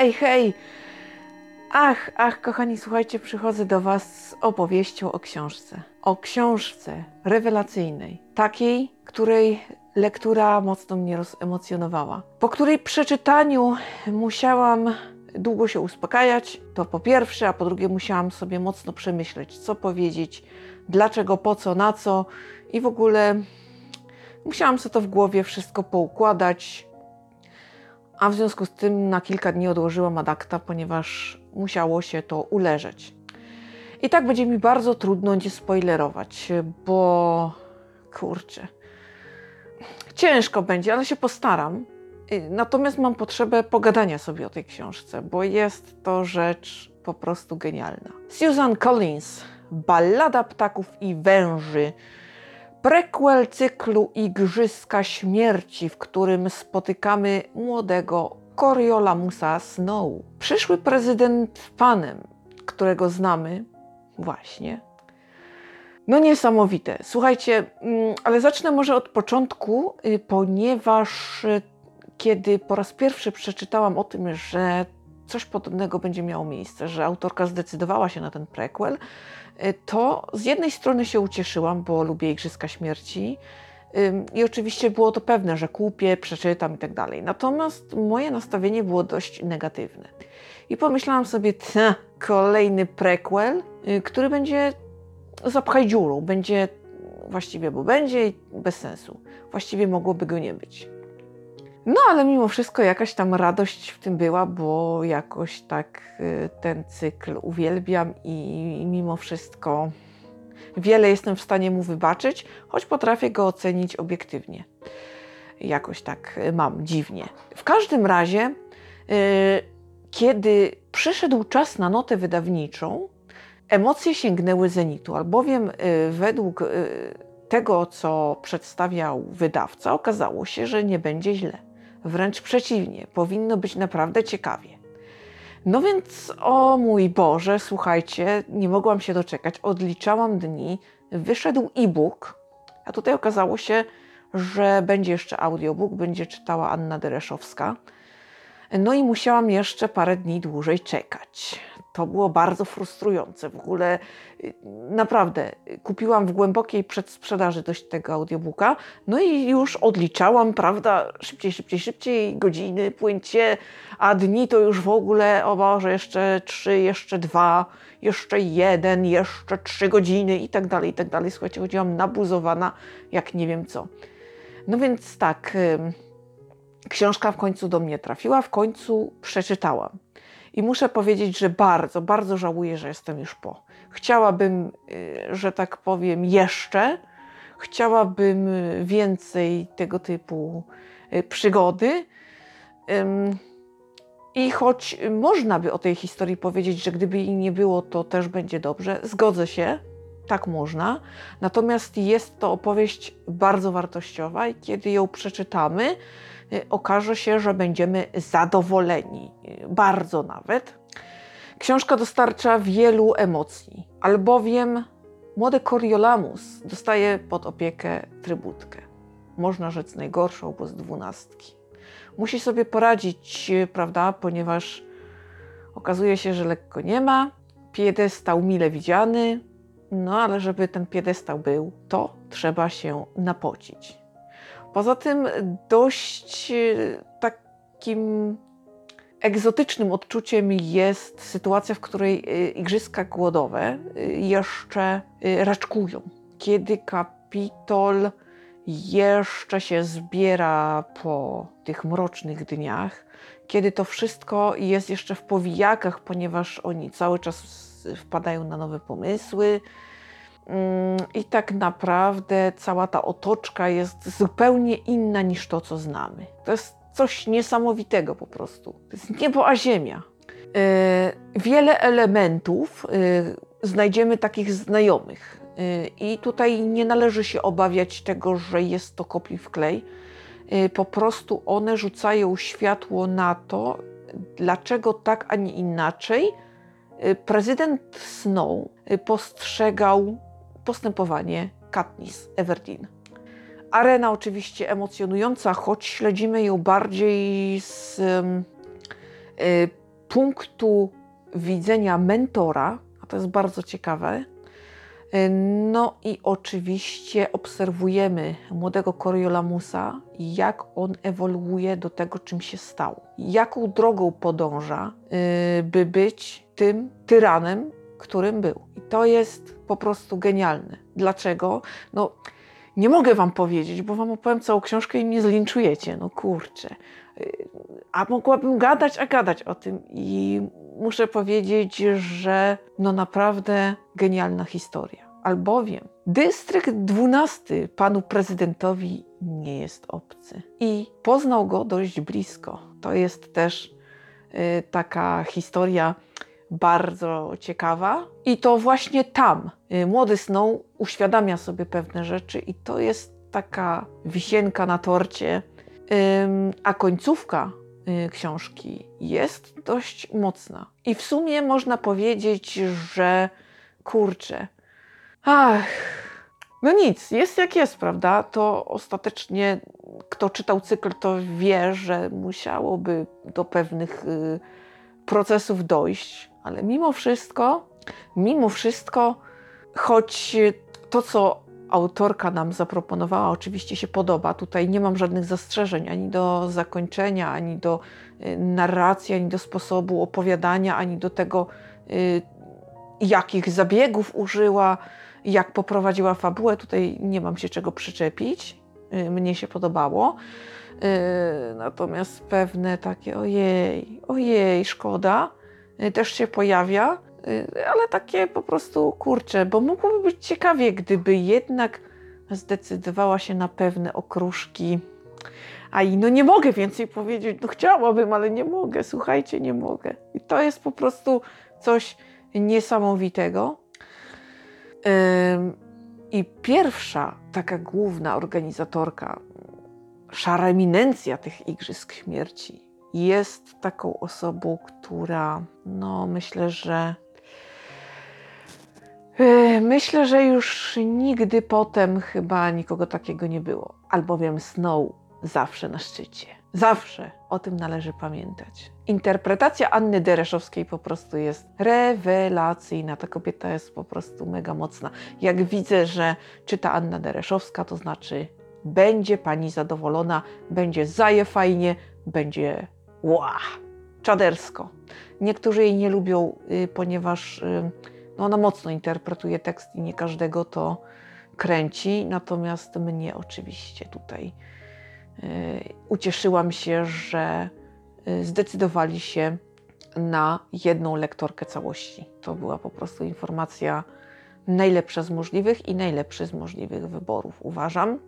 Hej, hej! Ach, ach, kochani, słuchajcie, przychodzę do Was z opowieścią o książce. O książce rewelacyjnej, takiej, której lektura mocno mnie rozemocjonowała, po której przeczytaniu musiałam długo się uspokajać, to po pierwsze, a po drugie musiałam sobie mocno przemyśleć, co powiedzieć, dlaczego, po co, na co i w ogóle musiałam sobie to w głowie wszystko poukładać, a w związku z tym na kilka dni odłożyłam adakta, ponieważ musiało się to uleżeć. I tak będzie mi bardzo trudno nie spoilerować, bo kurczę, ciężko będzie, ale się postaram. Natomiast mam potrzebę pogadania sobie o tej książce, bo jest to rzecz po prostu genialna. Susan Collins, Ballada ptaków i węży prequel cyklu Igrzyska Śmierci, w którym spotykamy młodego Coriolamusa Snow. Przyszły prezydent panem, którego znamy właśnie. No niesamowite. Słuchajcie, mm, ale zacznę może od początku, y, ponieważ y, kiedy po raz pierwszy przeczytałam o tym, że coś podobnego będzie miało miejsce, że autorka zdecydowała się na ten prequel, to z jednej strony się ucieszyłam, bo lubię Igrzyska Śmierci i oczywiście było to pewne, że kupię, przeczytam i tak dalej. Natomiast moje nastawienie było dość negatywne. I pomyślałam sobie, kolejny prequel, y, który będzie zapchaj dziurą, będzie właściwie, bo będzie bez sensu. Właściwie mogłoby go nie być. No ale mimo wszystko jakaś tam radość w tym była, bo jakoś tak y, ten cykl uwielbiam i mimo wszystko wiele jestem w stanie mu wybaczyć, choć potrafię go ocenić obiektywnie. Jakoś tak y, mam dziwnie. W każdym razie, y, kiedy przyszedł czas na notę wydawniczą, emocje sięgnęły zenitu, albowiem według tego, co przedstawiał wydawca, okazało się, że nie będzie źle. Wręcz przeciwnie, powinno być naprawdę ciekawie. No więc, o mój Boże, słuchajcie, nie mogłam się doczekać. Odliczałam dni, wyszedł e-book, a tutaj okazało się, że będzie jeszcze audiobook, będzie czytała Anna Dereszowska. No i musiałam jeszcze parę dni dłużej czekać. To było bardzo frustrujące. W ogóle naprawdę kupiłam w głębokiej przedsprzedaży dość tego audiobooka, no i już odliczałam, prawda, szybciej, szybciej, szybciej, godziny, płyńcie, a dni to już w ogóle, o Boże, jeszcze trzy, jeszcze dwa, jeszcze jeden, jeszcze trzy godziny i tak dalej, i tak dalej. Słuchajcie, chodziłam nabuzowana, jak nie wiem co. No więc tak, książka w końcu do mnie trafiła, w końcu przeczytałam. I muszę powiedzieć, że bardzo, bardzo żałuję, że jestem już po. Chciałabym, y, że tak powiem, jeszcze, chciałabym więcej tego typu y, przygody. I choć można by o tej historii powiedzieć, że gdyby jej nie było, to też będzie dobrze, zgodzę się, tak można. Natomiast jest to opowieść bardzo wartościowa i kiedy ją przeczytamy, Y, okaże się, że będziemy zadowoleni, y, bardzo nawet. Książka dostarcza wielu emocji, albowiem młody Coriolamus dostaje pod opiekę trybutkę. Można rzec najgorszą, bo z dwunastki. Musi sobie poradzić, y, prawda, ponieważ okazuje się, że lekko nie ma. Piedestał mile widziany, no ale żeby ten piedestał był, to trzeba się napocić. Poza tym dość e, takim egzotycznym odczuciem jest sytuacja, w której e, igrzyska głodowe e, jeszcze raczkują. Kiedy Kapitol jeszcze się zbiera po tych mrocznych dniach, kiedy to wszystko jest jeszcze w powijakach, ponieważ oni cały czas wpadają na nowe pomysły, I tak naprawdę cała ta otoczka jest zupełnie inna niż to, co znamy. To jest coś niesamowitego po prostu. To jest niebo a ziemia. E, wiele elementów e, znajdziemy takich znajomych. E, I tutaj nie należy się obawiać tego, że jest to kopi w klej. Po prostu one rzucają światło na to, dlaczego tak, a nie inaczej prezydent Snow postrzegał postępowanie Katniss Everdeen. Arena oczywiście emocjonująca, choć śledzimy ją bardziej z y, punktu widzenia mentora, a to jest bardzo ciekawe. No i oczywiście obserwujemy młodego Coriolamusa, jak on ewoluuje do tego, czym się stał. Jaką drogą podąża, y, by być tym tyranem, którym był. I to jest po prostu genialne. Dlaczego? No, nie mogę wam powiedzieć, bo wam opowiem całą książkę i mnie zlinczujecie. No kurczę. A mogłabym gadać, a gadać o tym. I muszę powiedzieć, że no naprawdę genialna historia. Albowiem dystrykt 12 panu prezydentowi nie jest obcy. I poznał go dość blisko. To jest też y, taka historia bardzo ciekawa. I to właśnie tam y, młody Snow uświadamia sobie pewne rzeczy, i to jest taka wisienka na torcie. A końcówka y, książki jest dość mocna. I w sumie można powiedzieć, że kurczę. Ach, no nic, jest jak jest, prawda? To ostatecznie kto czytał cykl, to wie, że musiałoby do pewnych y, procesów dojść, ale mimo wszystko, mimo wszystko, choć to, co autorka nam zaproponowała, oczywiście się podoba. Tutaj nie mam żadnych zastrzeżeń ani do zakończenia, ani do y, narracji, ani do sposobu opowiadania, ani do tego, y, jakich zabiegów użyła, jak poprowadziła fabułę. Tutaj nie mam się czego przyczepić. Y, mnie się podobało. Natomiast pewne takie ojej, ojej, szkoda, też się pojawia Y, ale takie po prostu kurcze, bo mogłoby być ciekawie, gdyby jednak zdecydowała się na pewne okruszki. A i no nie mogę więcej powiedzieć, no chciałabym, ale nie mogę, słuchajcie, nie mogę. I to jest po prostu coś niesamowitego. I pierwsza taka główna organizatorka, szara eminencja tych Igrzysk Śmierci, jest taką osobą, która, no myślę, że E, myślę, że już nigdy potem chyba nikogo takiego nie było, albowiem Snow zawsze na szczycie. Zawsze o tym należy pamiętać. Interpretacja Anny Dereszowskiej po prostu jest rewelacyjna. Ta kobieta jest po prostu mega mocna. Jak widzę, że czyta Anna Dereszowska, to znaczy będzie pani zadowolona, będzie zaje fajnie, będzie ła, czadersko. Niektórzy jej nie lubią, y, ponieważ y, no ona mocno interpretuje tekst i nie każdego to kręci, natomiast mnie oczywiście tutaj y, ucieszyłam się, że zdecydowali się na jedną lektorkę całości. To była po prostu informacja najlepsza z możliwych i najlepszy z możliwych wyborów, uważam.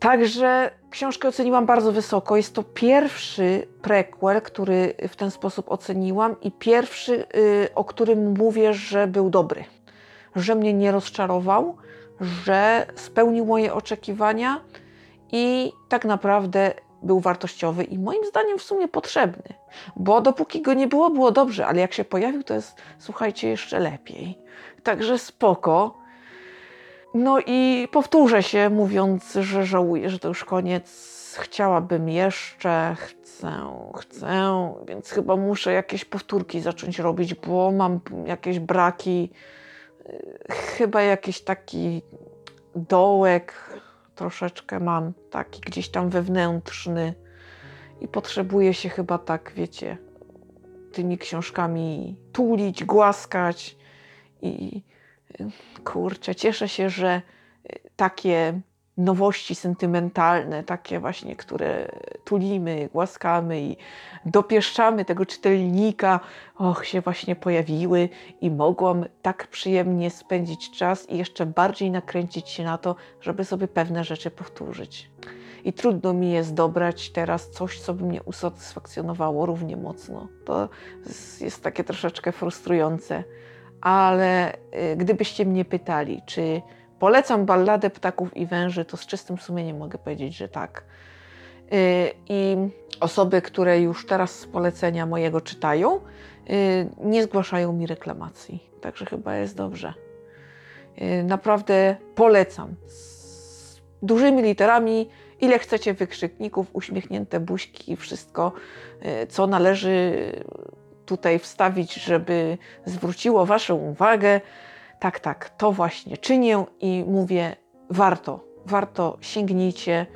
Także książkę oceniłam bardzo wysoko. Jest to pierwszy prequel, który w ten sposób oceniłam i pierwszy, y, o którym mówię, że był dobry, że mnie nie rozczarował, że spełnił moje oczekiwania i tak naprawdę był wartościowy i moim zdaniem w sumie potrzebny, bo dopóki go nie było, było dobrze, ale jak się pojawił, to jest, słuchajcie, jeszcze lepiej. Także spoko. No i powtórzę się, mówiąc, że żałuję, że to już koniec. Chciałabym jeszcze, chcę, chcę, więc chyba muszę jakieś powtórki zacząć robić, bo mam jakieś braki. Chyba jakiś taki dołek troszeczkę mam, taki gdzieś tam wewnętrzny. I potrzebuję się chyba tak, wiecie, tymi książkami tulić, głaskać i kurczę, cieszę się, że y, takie nowości sentymentalne, takie właśnie, które tulimy, głaskamy i dopieszczamy tego czytelnika, och, się właśnie pojawiły i mogłam tak przyjemnie spędzić czas i jeszcze bardziej nakręcić się na to, żeby sobie pewne rzeczy powtórzyć. I trudno mi jest dobrać teraz coś, co by mnie usatysfakcjonowało równie mocno. To jest takie troszeczkę frustrujące ale y, gdybyście mnie pytali, czy polecam balladę ptaków i węży, to z czystym sumieniem mogę powiedzieć, że tak. Y, I osoby, które już teraz z polecenia mojego czytają, y, nie zgłaszają mi reklamacji. Także chyba jest dobrze. Naprawdę polecam. Z dużymi literami ile chcecie wykrzykników, uśmiechnięte buźki wszystko, co należy tutaj wstawić, żeby zwróciło Waszą uwagę. Tak, tak, to właśnie czynię i mówię, warto, warto, sięgnijcie,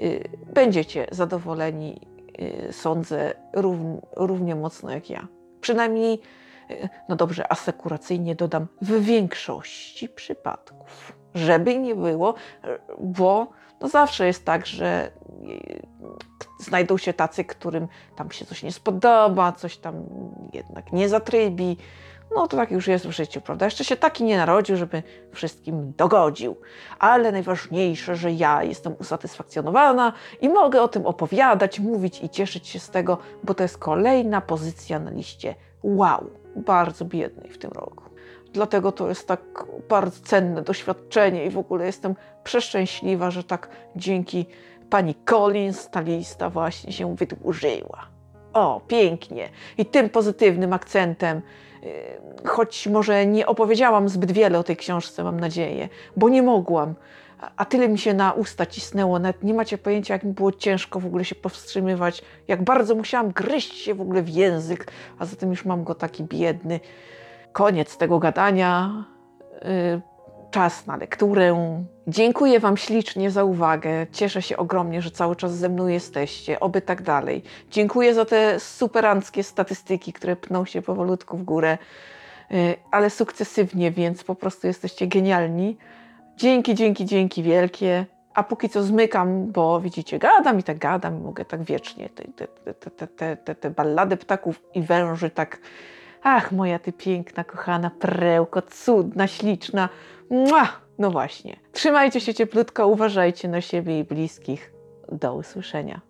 y, będziecie zadowoleni, y, sądzę, rów- równie mocno jak ja. Przynajmniej, y, no dobrze, asekuracyjnie dodam, w większości przypadków. Żeby nie było, bo no zawsze jest tak, że znajdą się tacy, którym tam się coś nie spodoba, coś tam jednak nie zatrybi. No to tak już jest w życiu, prawda? Jeszcze się taki nie narodził, żeby wszystkim dogodził. Ale najważniejsze, że ja jestem usatysfakcjonowana i mogę o tym opowiadać, mówić i cieszyć się z tego, bo to jest kolejna pozycja na liście wow, bardzo biednej w tym roku. Dlatego to jest tak bardzo cenne doświadczenie i w ogóle jestem przeszczęśliwa, że tak dzięki pani Collins ta lista właśnie się wydłużyła. O, pięknie. I tym pozytywnym akcentem, yy, choć może nie opowiedziałam zbyt wiele o tej książce, mam nadzieję, bo nie mogłam, a- tyle mi się na usta cisnęło, nawet nie macie pojęcia, jak mi było ciężko w ogóle się powstrzymywać, jak bardzo musiałam gryźć się w ogóle w język, a zatem już mam go taki biedny. Koniec tego gadania. Czas na lekturę. Dziękuję Wam ślicznie za uwagę. Cieszę się ogromnie, że cały czas ze mną jesteście. Oby tak dalej. Dziękuję za te superanckie statystyki, które pną się powolutku w górę, yy, ale sukcesywnie, więc po prostu jesteście genialni. Dzięki, dzięki, dzięki wielkie. A póki co zmykam, bo widzicie, gadam i tak gadam, mogę tak wiecznie te, te, te, te, te, te ballady ptaków i węży tak Ach, moja ty piękna, kochana prełko, cudna, śliczna. Mua! No właśnie. Trzymajcie się cieplutko, uważajcie na siebie i bliskich. Do usłyszenia.